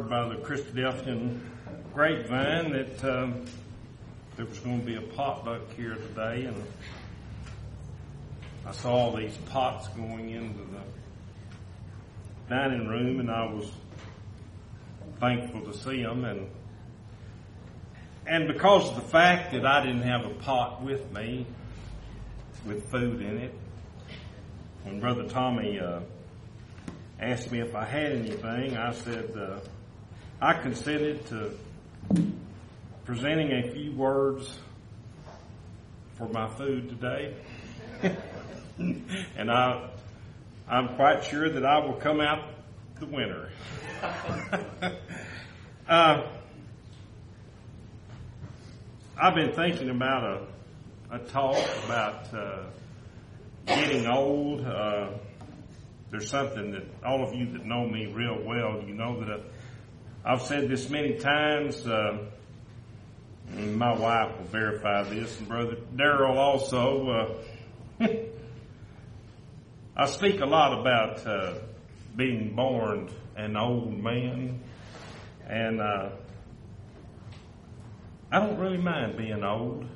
by the Christadelphian grapevine that um, there was going to be a potluck here today, and I saw these pots going into the dining room, and I was thankful to see them. And and because of the fact that I didn't have a pot with me with food in it, when Brother Tommy uh, asked me if I had anything, I said uh, I consented to presenting a few words for my food today. and I, I'm quite sure that I will come out the winner. uh, I've been thinking about a, a talk about uh, getting old. Uh, there's something that all of you that know me real well, you know that I've said this many times. Uh, my wife will verify this, and Brother Darrell also. Uh, I speak a lot about uh, being born an old man, and uh, I don't really mind being old.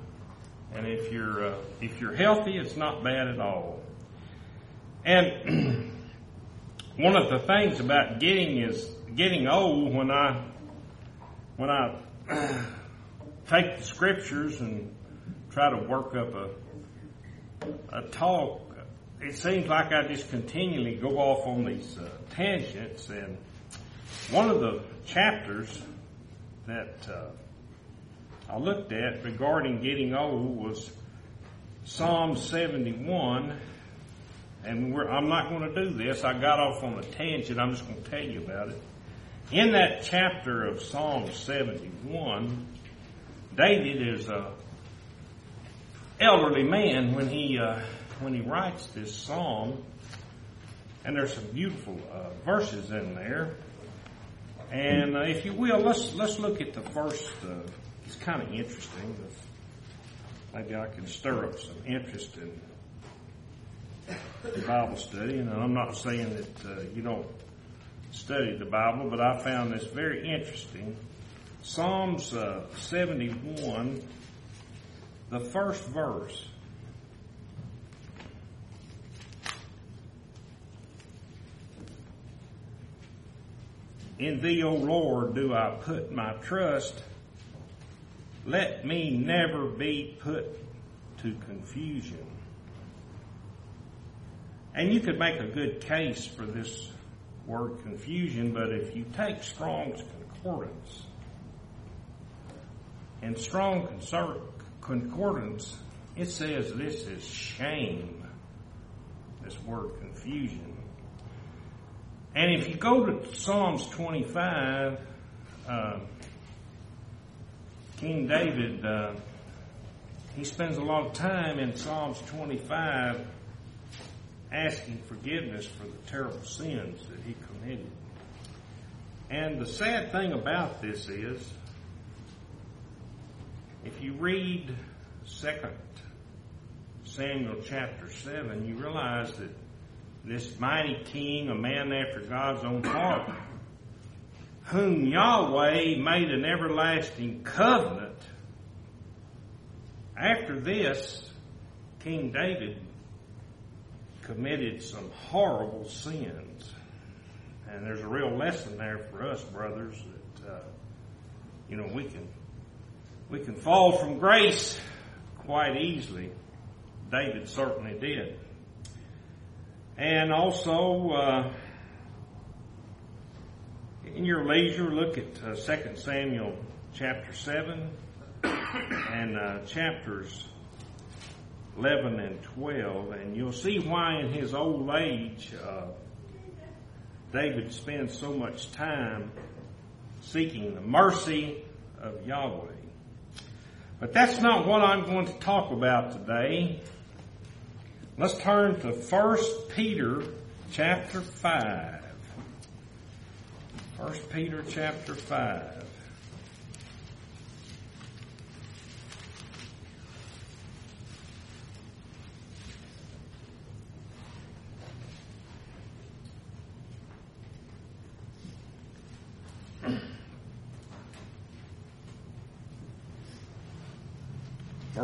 And if you're uh, if you're healthy, it's not bad at all. And one of the things about getting is getting old. When I when I take the scriptures and try to work up a a talk, it seems like I just continually go off on these uh, tangents. And one of the chapters that uh, I looked at regarding getting old was Psalm 71. And I'm not going to do this. I got off on a tangent. I'm just going to tell you about it. In that chapter of Psalm 71, David is a elderly man when he uh, when he writes this psalm, and there's some beautiful uh, verses in there. And uh, if you will, let's let's look at the first. Uh, it's kind of interesting. Maybe I can stir up some interest in the Bible study, and I'm not saying that uh, you don't study the Bible, but I found this very interesting. Psalms uh, 71, the first verse. In thee, O Lord, do I put my trust. Let me never be put to confusion. And you could make a good case for this word confusion, but if you take Strong's Concordance, in Strong Concordance, it says this is shame, this word confusion. And if you go to Psalms 25, uh, King David, uh, he spends a lot of time in Psalms 25 asking forgiveness for the terrible sins that And the sad thing about this is, if you read Second Samuel chapter 7, you realize that this mighty king, a man after God's own heart, whom Yahweh made an everlasting covenant, after this, King David committed some horrible sins. And there's a real lesson there for us, brothers, that, uh, you know, we can, we can fall from grace quite easily. David certainly did. And also, uh, in your leisure, look at uh, 2 Samuel chapter 7 and uh, chapters 11 and 12, and you'll see why in his old age uh, David spends so much time seeking the mercy of Yahweh. But that's not what I'm going to talk about today. Let's turn to 1 Peter chapter 5. 1 Peter chapter 5.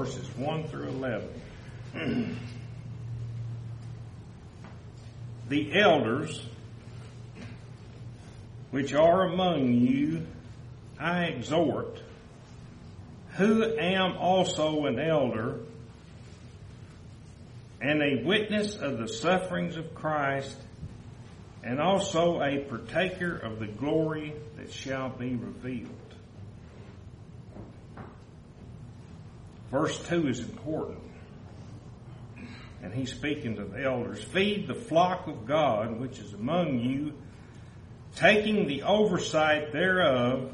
Verses 1 through 11. the elders which are among you, I exhort, who am also an elder and a witness of the sufferings of Christ, and also a partaker of the glory that shall be revealed. Verse 2 is important. And he's speaking to the elders. Feed the flock of God which is among you, taking the oversight thereof,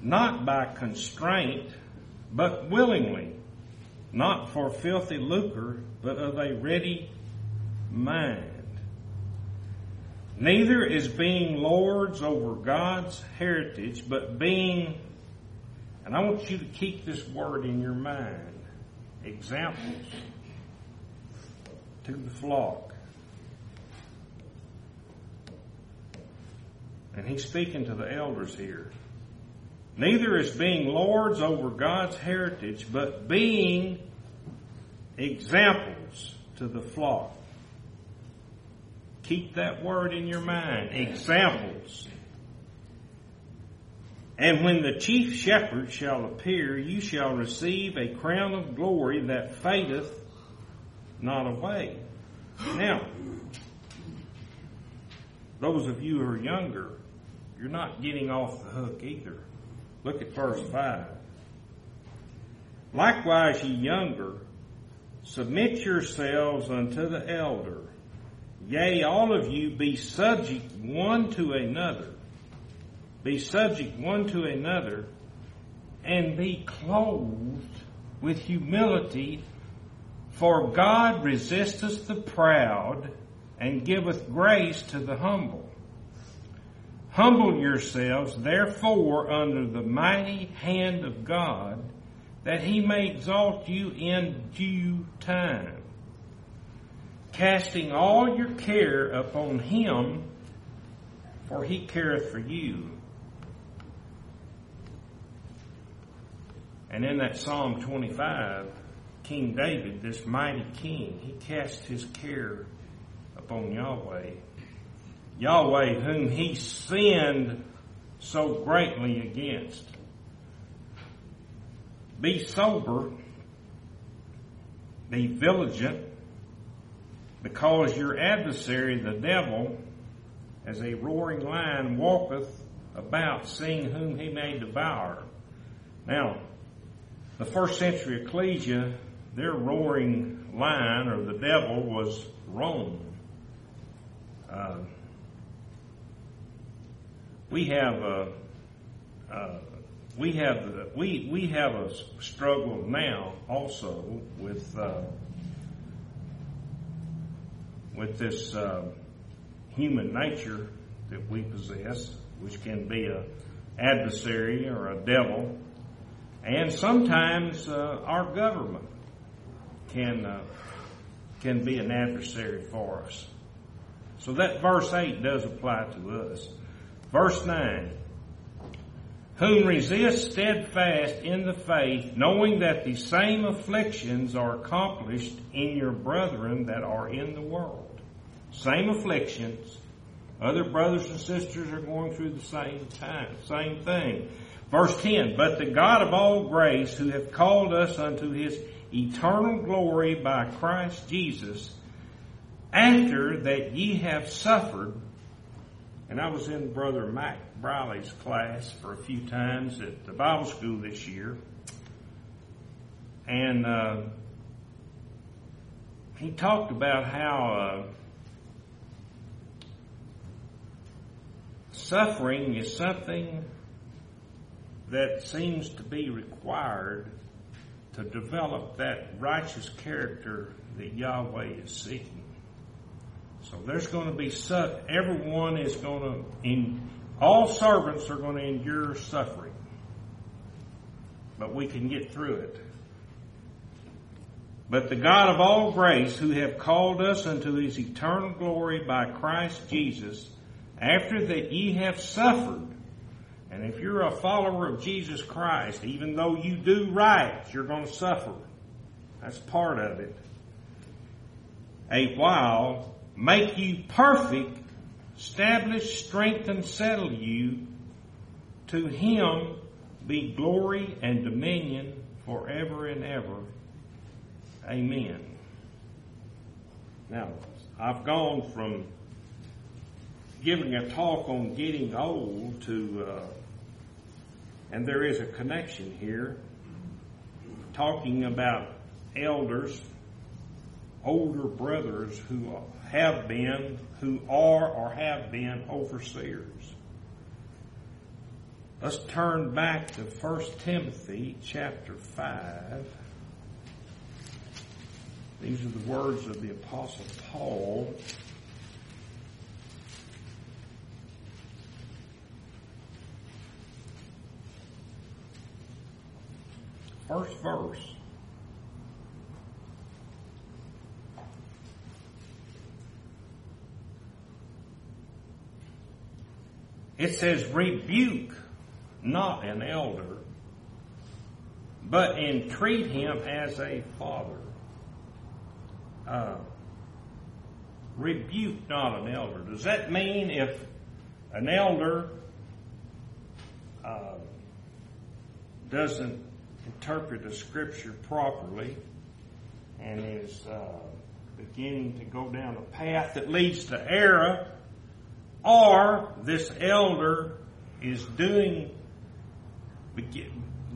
not by constraint, but willingly, not for filthy lucre, but of a ready mind. Neither is being lords over God's heritage, but being, and I want you to keep this word in your mind, examples to the flock. And he's speaking to the elders here. Neither is being lords over God's heritage, but being examples to the flock. Keep that word in your mind. Examples. And when the chief shepherd shall appear, you shall receive a crown of glory that fadeth not away. Now, those of you who are younger, you're not getting off the hook either. Look at verse 5. Likewise, ye younger, submit yourselves unto the elder. Yea, all of you be subject one to another. Be subject one to another, and be clothed with humility, for God resisteth the proud, and giveth grace to the humble. Humble yourselves, therefore, under the mighty hand of God, that he may exalt you in due time. Casting all your care upon him, for he careth for you. And in that Psalm 25, King David, this mighty king, he cast his care upon Yahweh. Yahweh, whom he sinned so greatly against. Be sober, be vigilant, because your adversary, the devil, as a roaring lion, walketh about, seeing whom he may devour. Now, the first century ecclesia, their roaring lion or the devil was Rome. Uh, we have a, uh, we have we we have a struggle now also with uh, with this uh, human nature that we possess, which can be a adversary or a devil, and sometimes uh, our government can uh, can be an adversary for us. So that verse eight does apply to us. Verse nine whom resist steadfast in the faith, knowing that the same afflictions are accomplished in your brethren that are in the world. Same afflictions. Other brothers and sisters are going through the same time, same thing. Verse 10, but the God of all grace, who hath called us unto his eternal glory by Christ Jesus, after that ye have suffered and I was in Brother Mac Briley's class for a few times at the Bible school this year. And uh, he talked about how uh, suffering is something that seems to be required to develop that righteous character that Yahweh is seeking. So there's going to be such, everyone is going to in all servants are going to endure suffering. But we can get through it. But the God of all grace, who have called us unto his eternal glory by Christ Jesus, after that ye have suffered And if you're a follower of Jesus Christ, even though you do right, you're going to suffer. That's part of it. A while, make you perfect, establish, strengthen, settle you. To him be glory and dominion forever and ever. Amen. Now, I've gone from giving a talk on getting old to, uh, and there is a connection here, talking about elders, older brothers who have been, who are or have been overseers. Let's turn back to 1 Timothy chapter 5. These are the words of the Apostle Paul. First verse. It says, rebuke not an elder, but entreat him as a father. Uh, rebuke not an elder. Does that mean if an elder uh, doesn't interpret the scripture properly and is uh, beginning to go down a path that leads to error, or this elder is doing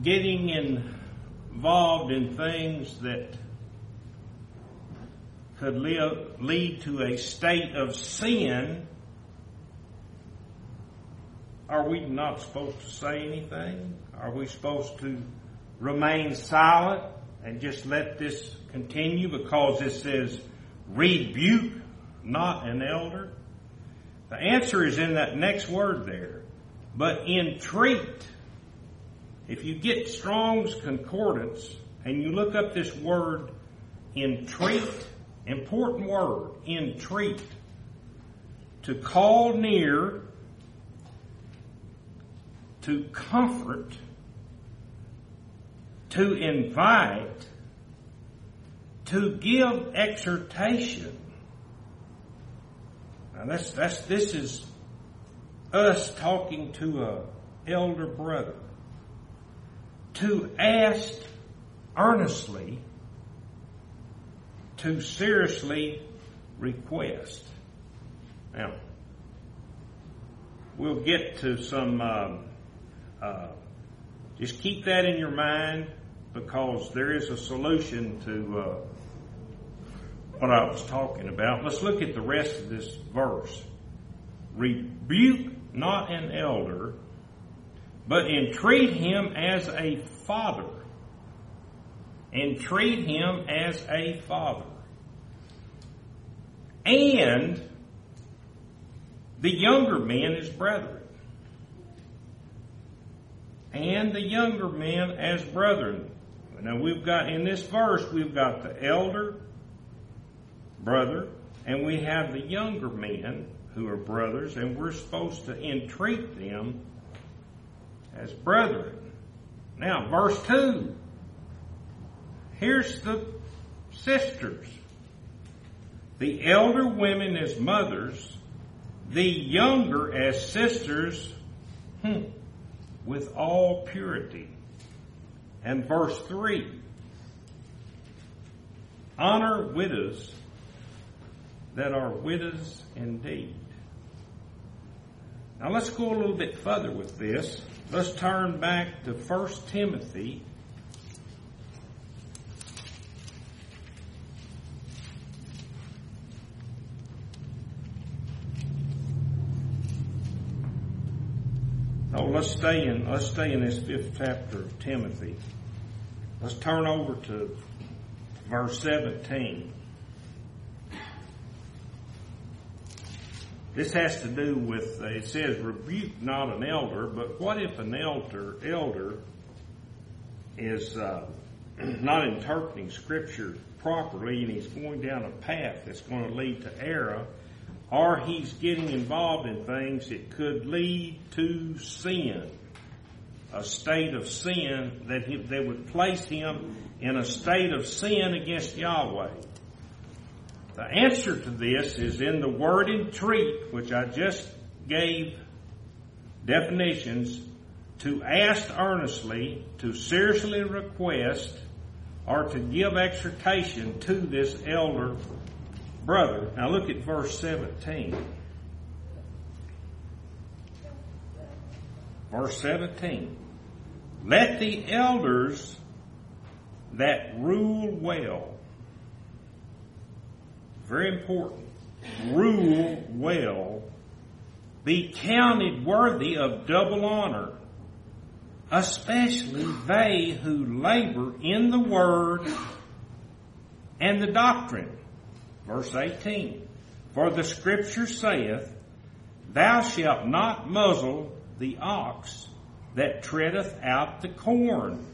getting involved in things that could lead to a state of sin, are we not supposed to say anything? Are we supposed to remain silent and just let this continue because it says rebuke not an elder? The answer is in that next word there. But entreat. If you get Strong's Concordance and you look up this word entreat, important word, entreat, to call near, to comfort, to invite, to give exhortation. Now that's, that's, this is us talking to a elder brother. To ask earnestly, to seriously request. Now, we'll get to some, um, uh, just keep that in your mind because there is a solution to uh, what I was talking about. Let's look at the rest of this verse. Rebuke not an elder, but entreat him as a father. Entreat him as a father. And the younger men as brethren. And the younger men as brethren. Now we've got, in this verse, we've got the elder brother, and we have the younger men who are brothers, and we're supposed to entreat them as brethren. Now, verse 2. Here's the sisters. The elder women as mothers, the younger as sisters, hmm, with all purity. And verse 3 Honor widows that are widows indeed. Now let's go a little bit further with this. Let's turn back to 1 Timothy. Oh, let's stay in let's stay in this fifth chapter of Timothy. Let's turn over to verse 17. This has to do with, uh, it says, rebuke not an elder, but what if an elder, elder is uh, not interpreting scripture properly and he's going down a path that's going to lead to error, or he's getting involved in things that could lead to sin. A state of sin, that he, they would place him in a state of sin against Yahweh. The answer to this is in the word entreat, which I just gave definitions, to ask earnestly, to seriously request, or to give exhortation to this elder brother. Now look at verse 17. Verse 17. Let the elders that rule well, very important, rule well, be counted worthy of double honor, especially they who labor in the word and the doctrine. Verse 18. For the scripture saith, Thou shalt not muzzle the ox that treadeth out the corn,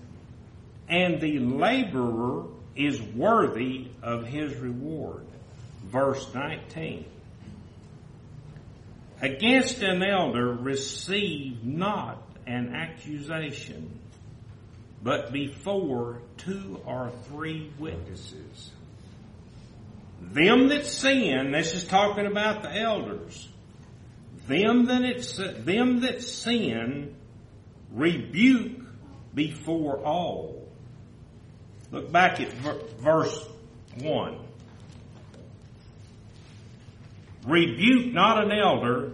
and the laborer is worthy of his reward. Verse 19. Against an elder receive not an accusation, but before two or three witnesses. Them that sin, this is talking about the elders, them that, it, them that sin rebuke before all. Look back at verse 1. Rebuke not an elder,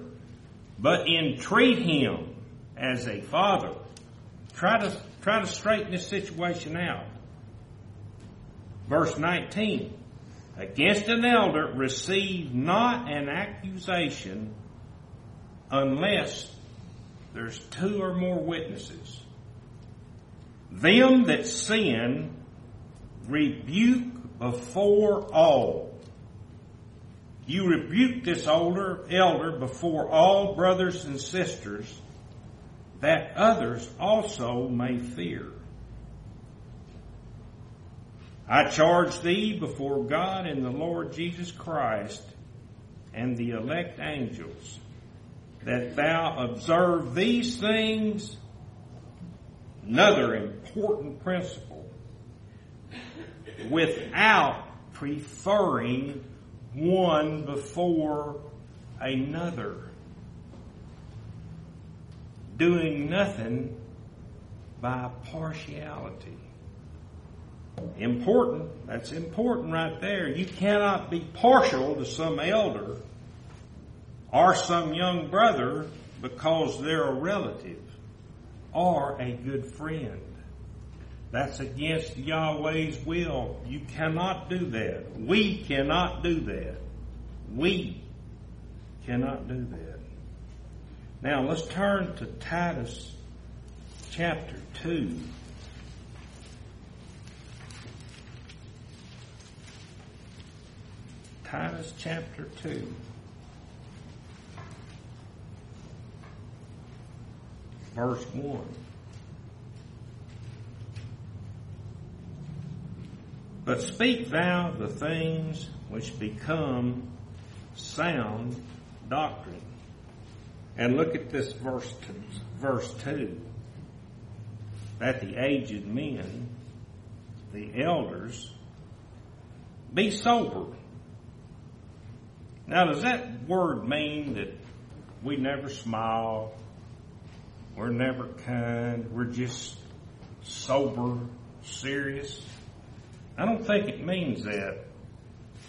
but entreat him as a father. Try to, try to straighten this situation out. Verse 19. Against an elder receive not an accusation unless there's two or more witnesses. Them that sin rebuke before all. You rebuke this older elder before all brothers and sisters that others also may fear. I charge thee before God and the Lord Jesus Christ and the elect angels that thou observe these things. Another important principle. Without preferring one before another. Doing nothing by partiality. Important. That's important right there. You cannot be partial to some elder or some young brother because they're a relative or a good friend. That's against Yahweh's will. You cannot do that. We cannot do that. We cannot do that. Now let's turn to Titus chapter 2. Titus chapter 2. Verse 1. But speak thou the things which become sound doctrine. And look at this verse two, verse 2. That the aged men, the elders, be sober. Now does that word mean that we never smile, we're never kind. We're just sober, serious. I don't think it means that.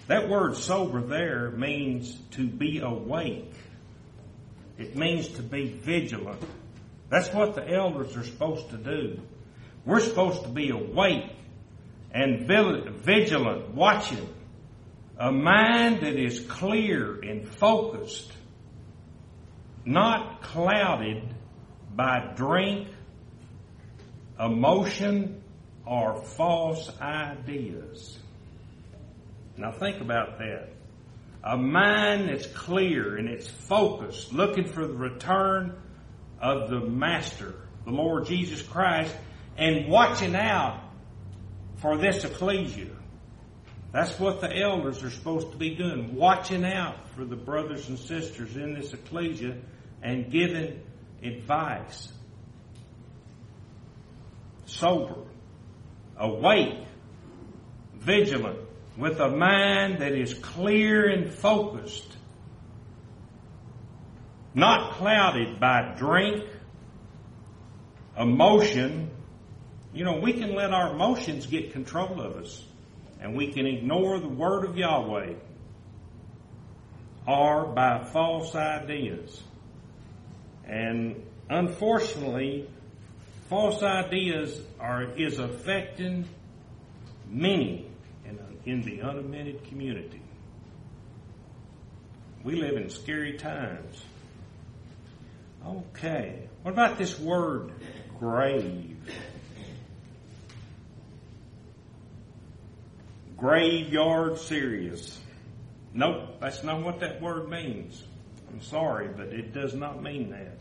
That word sober there means to be awake. It means to be vigilant. That's what the elders are supposed to do. We're supposed to be awake and vigilant, watching. A mind that is clear and focused, not clouded by drink, emotion, or false ideas. Now think about that. A mind that's clear and it's focused, looking for the return of the Master, the Lord Jesus Christ, and watching out for this ecclesia. That's what the elders are supposed to be doing, watching out for the brothers and sisters in this ecclesia and giving advice. sober, awake, vigilant, with a mind that is clear and focused, not clouded by drink, emotion. You know, we can let our emotions get control of us, and we can ignore the word of Yahweh, or by false ideas. And unfortunately, false ideas are is affecting many in, in the unamended community. We live in scary times. Okay. What about this word grave? Graveyard serious. Nope, that's not what that word means. I'm sorry, but it does not mean that.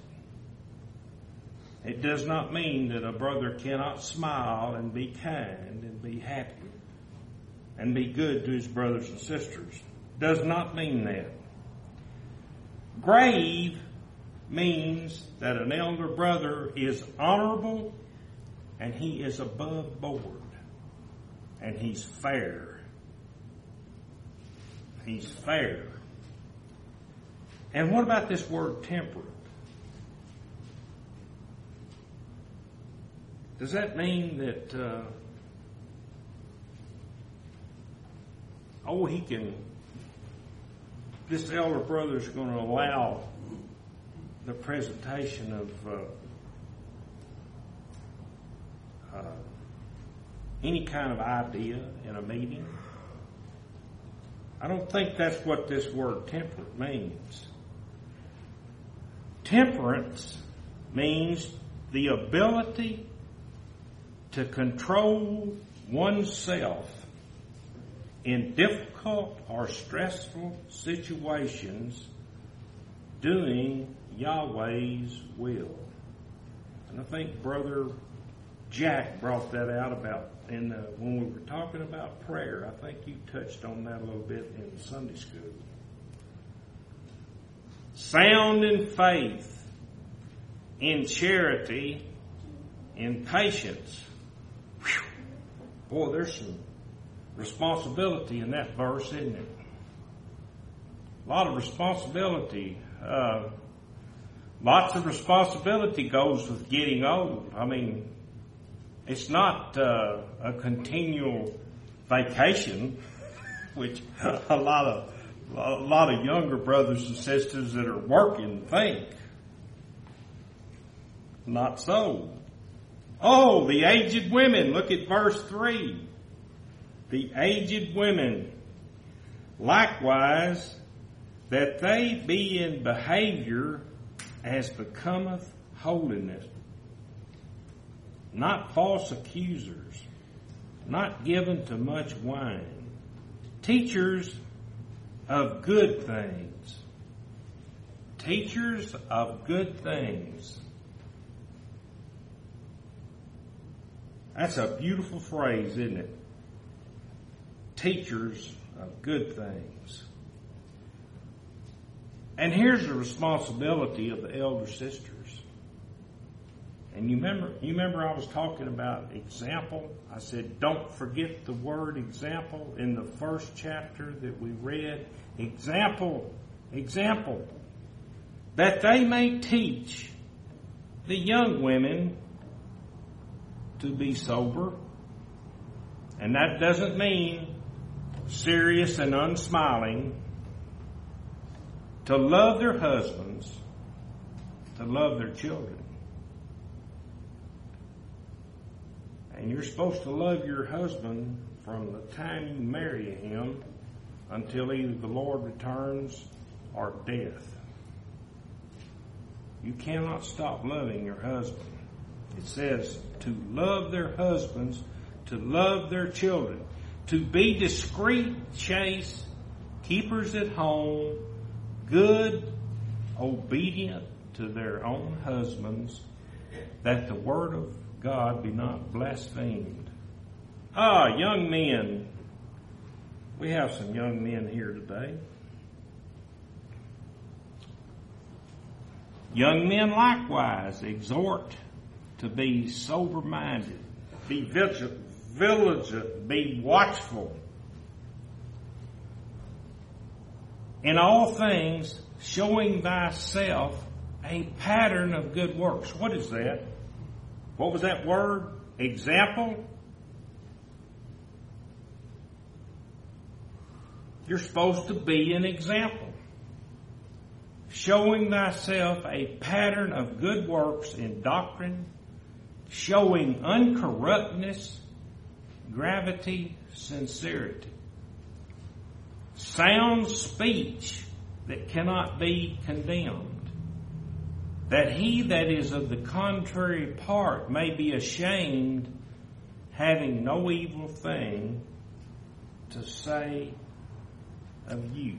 It does not mean that a brother cannot smile and be kind and be happy and be good to his brothers and sisters. Does not mean that. Grave means that an elder brother is honorable and he is above board and he's fair. He's fair. And what about this word temperate? Does that mean that, uh, oh, he can, this elder brother is going to allow the presentation of uh, uh, any kind of idea in a meeting? I don't think that's what this word temperate means. Temperance means the ability to control oneself in difficult or stressful situations doing Yahweh's will. And I think Brother Jack brought that out about in the, when we were talking about prayer. I think you touched on that a little bit in Sunday school. Sound in faith, in charity, in patience Boy, there's some responsibility in that verse, isn't it? A lot of responsibility. Uh, lots of responsibility goes with getting old. I mean, it's not uh, a continual vacation, which a lot of a lot of younger brothers and sisters that are working think. Not so. Oh, the aged women. Look at verse 3. The aged women. Likewise, that they be in behavior as becometh holiness. Not false accusers. Not given to much wine. Teachers of good things. Teachers of good things That's a beautiful phrase, isn't it? Teachers of good things. And here's the responsibility of the elder sisters. And you remember, you remember I was talking about example? I said, don't forget the word example in the first chapter that we read. Example, example. That they may teach the young women to be sober. And that doesn't mean serious and unsmiling. To love their husbands, to love their children. And you're supposed to love your husband from the time you marry him until either the Lord returns or death. You cannot stop loving your husband. It says to love their husbands, to love their children, to be discreet, chaste, keepers at home, good, obedient to their own husbands, that the word of God be not blasphemed. Ah, young men. We have some young men here today. Young men likewise exhort to be sober minded. be vigilant, vigilant, be watchful. In all things, showing thyself a pattern of good works. What is that? What was that word? Example? You're supposed to be an example. Showing thyself a pattern of good works in doctrine, showing uncorruptness, gravity, sincerity. Sound speech that cannot be condemned. That he that is of the contrary part may be ashamed, having no evil thing to say of you.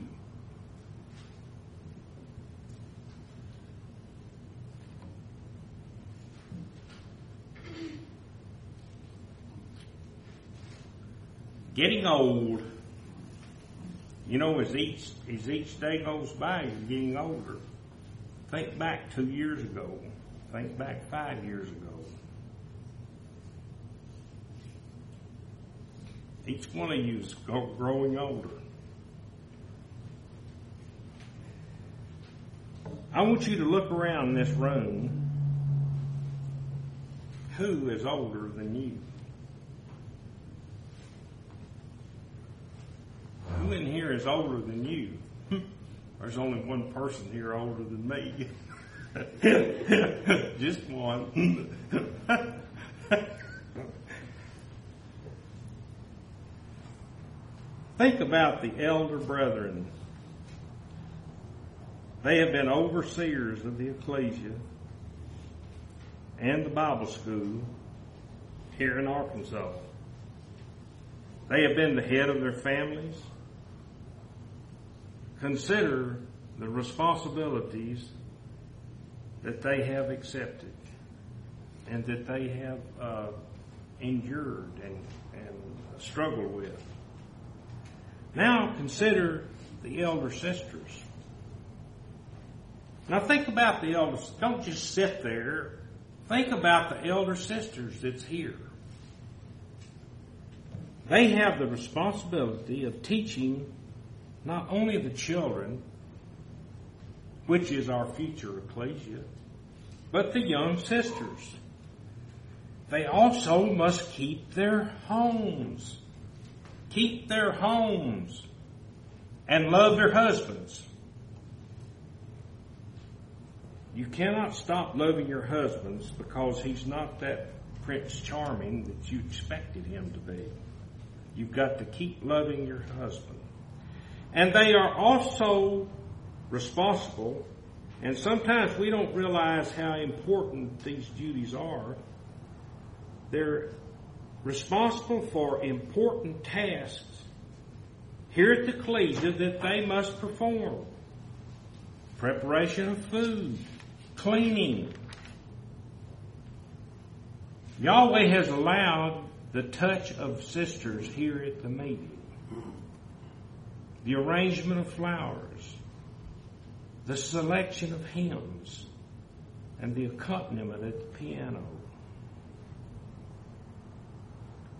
Getting old, you know, as each as each day goes by, you're getting older. Think back two years ago. Think back five years ago. Each one of you is growing older. I want you to look around this room. Who is older than you? Who in here is older than you? There's only one person here older than me. Just one. Think about the elder brethren they have been overseers of the ecclesia and the Bible school here in Arkansas. They have been the head of their families. Consider the responsibilities that they have accepted and that they have uh, endured and, and struggled with. Now consider the elder sisters. Now think about the elder. Don't just sit there. Think about the elder sisters that's here. They have the responsibility of teaching not only the children, which is our future ecclesia, but the young sisters. They also must keep their homes. Keep their homes and love their husbands. You cannot stop loving your husbands because he's not that Prince Charming that you expected him to be. You've got to keep loving your husband. And they are also responsible, and sometimes we don't realize how important these duties are. They're responsible for important tasks here at the ecclesia that they must perform. Preparation of food, cleaning. Yahweh has allowed the touch of sisters here at the meeting, the arrangement of flowers, the selection of hymns, and the accompaniment at the piano.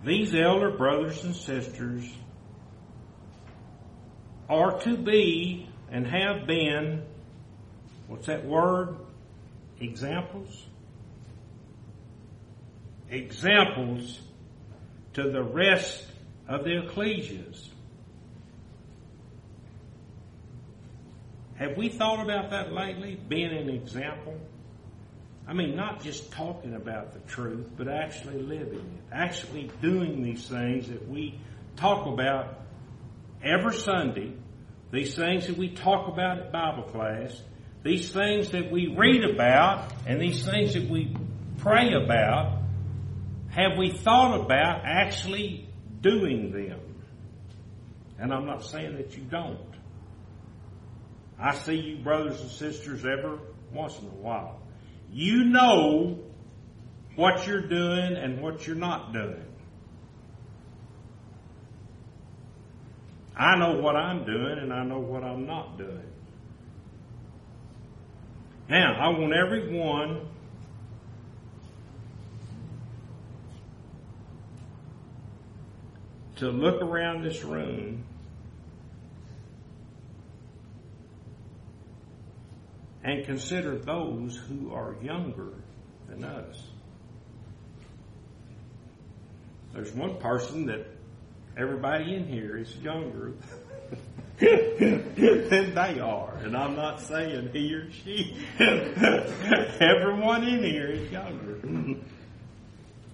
These elder brothers and sisters are to be and have been, what's that word? examples? Examples to the rest of the ecclesias. Have we thought about that lately? Being an example? I mean, not just talking about the truth, but actually living it. Actually doing these things that we talk about every Sunday. These things that we talk about at Bible class these things that we read about and these things that we pray about, have we thought about actually doing them? And I'm not saying that you don't. I see you brothers and sisters every once in a while. You know what you're doing and what you're not doing. I know what I'm doing and I know what I'm not doing. Now, I want everyone to look around this room and consider those who are younger than us. There's one person that everybody in here is younger than they are. And I'm not saying he or she. Everyone in here is younger.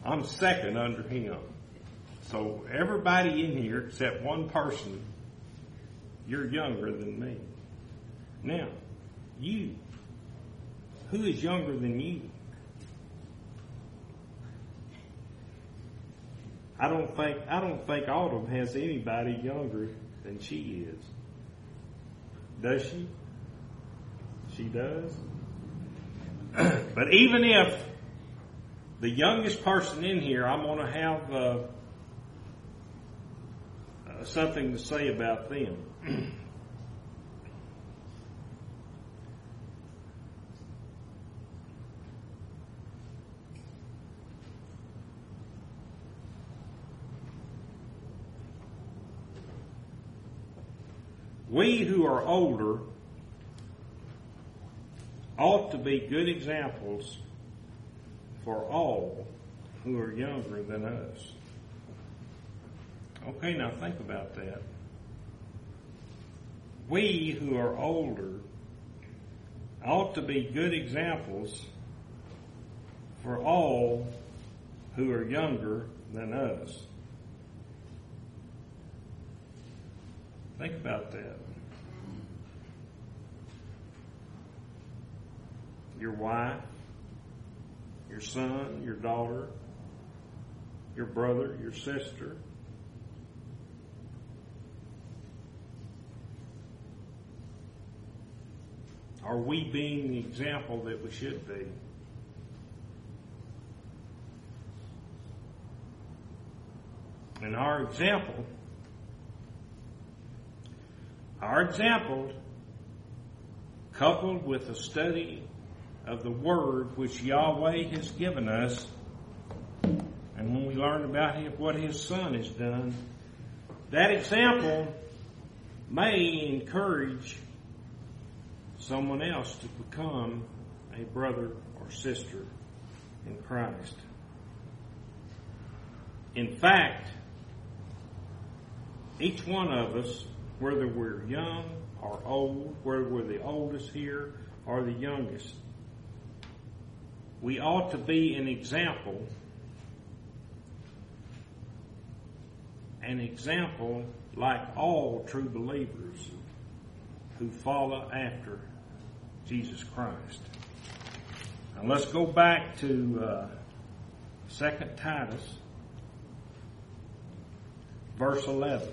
I'm second under him. So everybody in here except one person, you're younger than me. Now, you. Who is younger than you? I don't think I don't think Autumn has anybody younger than she is. Does she? She does. but even if the youngest person in here, I'm going to have uh, uh, something to say about them. we who are older ought to be good examples for all who are younger than us. Okay, now think about that. We who are older ought to be good examples for all who are younger than us. Think about that. Your wife, your son, your daughter, your brother, your sister. Are we being the example that we should be? And our example our example, coupled with the study of the Word which Yahweh has given us, and when we learn about what His Son has done, that example may encourage someone else to become a brother or sister in Christ. In fact, each one of us whether we're young or old, whether we're the oldest here or the youngest. We ought to be an example, an example like all true believers who follow after Jesus Christ. Now let's go back to uh, 2 Titus, verse 11.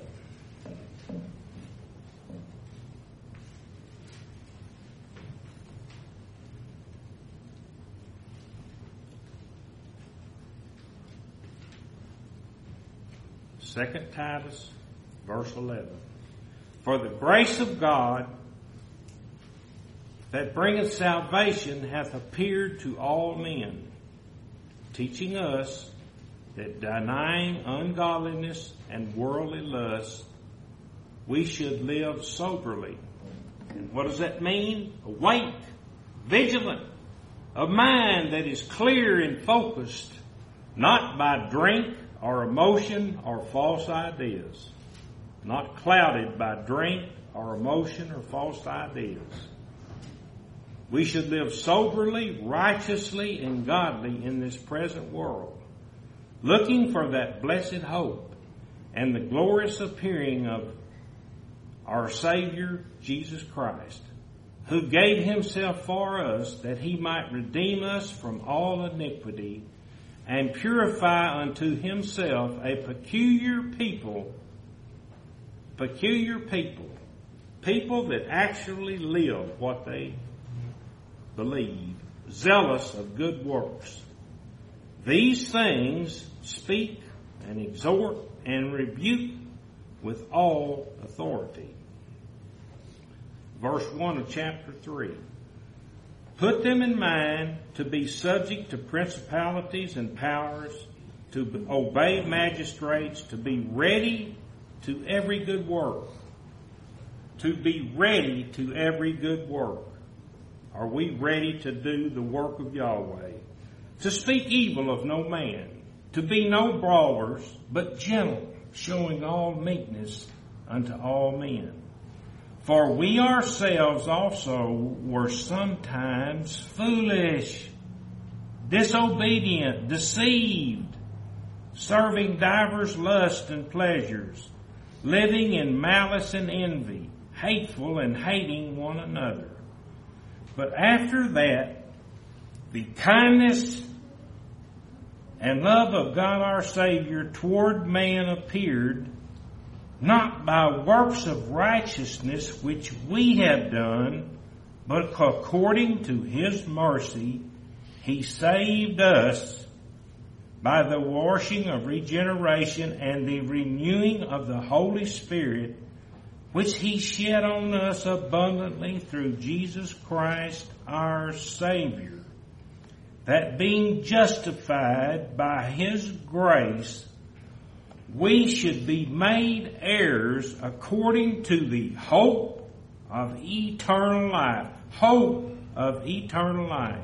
Second Titus, verse 11. For the grace of God that bringeth salvation hath appeared to all men, teaching us that denying ungodliness and worldly lust, we should live soberly. And what does that mean? Awake, vigilant, a mind that is clear and focused, not by drink or emotion or false ideas, not clouded by drink or emotion or false ideas. We should live soberly, righteously, and godly in this present world, looking for that blessed hope and the glorious appearing of our Savior, Jesus Christ, who gave himself for us that he might redeem us from all iniquity and purify unto himself a peculiar people, peculiar people, people that actually live what they believe, zealous of good works. These things speak and exhort and rebuke with all authority. Verse 1 of chapter 3. Put them in mind to be subject to principalities and powers, to obey magistrates, to be ready to every good work. To be ready to every good work. Are we ready to do the work of Yahweh? To speak evil of no man. To be no brawlers, but gentle, showing all meekness unto all men. For we ourselves also were sometimes foolish, disobedient, deceived, serving divers lusts and pleasures, living in malice and envy, hateful and hating one another. But after that, the kindness and love of God our Savior toward man appeared, not by works of righteousness which we have done, but according to His mercy, He saved us by the washing of regeneration and the renewing of the Holy Spirit which he shed on us abundantly through Jesus Christ our Savior, that being justified by his grace, we should be made heirs according to the hope of eternal life. Hope of eternal life.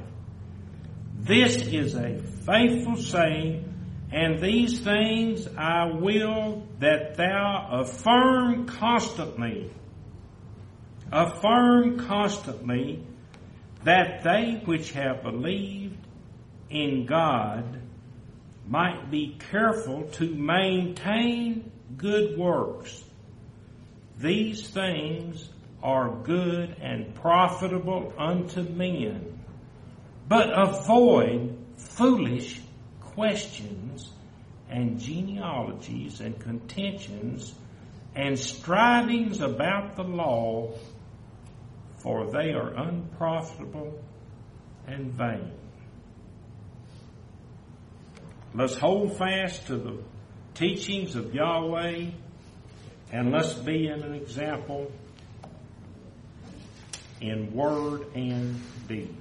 This is a faithful saying and these things I will that thou affirm constantly, affirm constantly that they which have believed in God might be careful to maintain good works. These things are good and profitable unto men, but avoid foolish questions and genealogies and contentions and strivings about the law, for they are unprofitable and vain. Let's hold fast to the teachings of Yahweh and let's be an example in word and deed.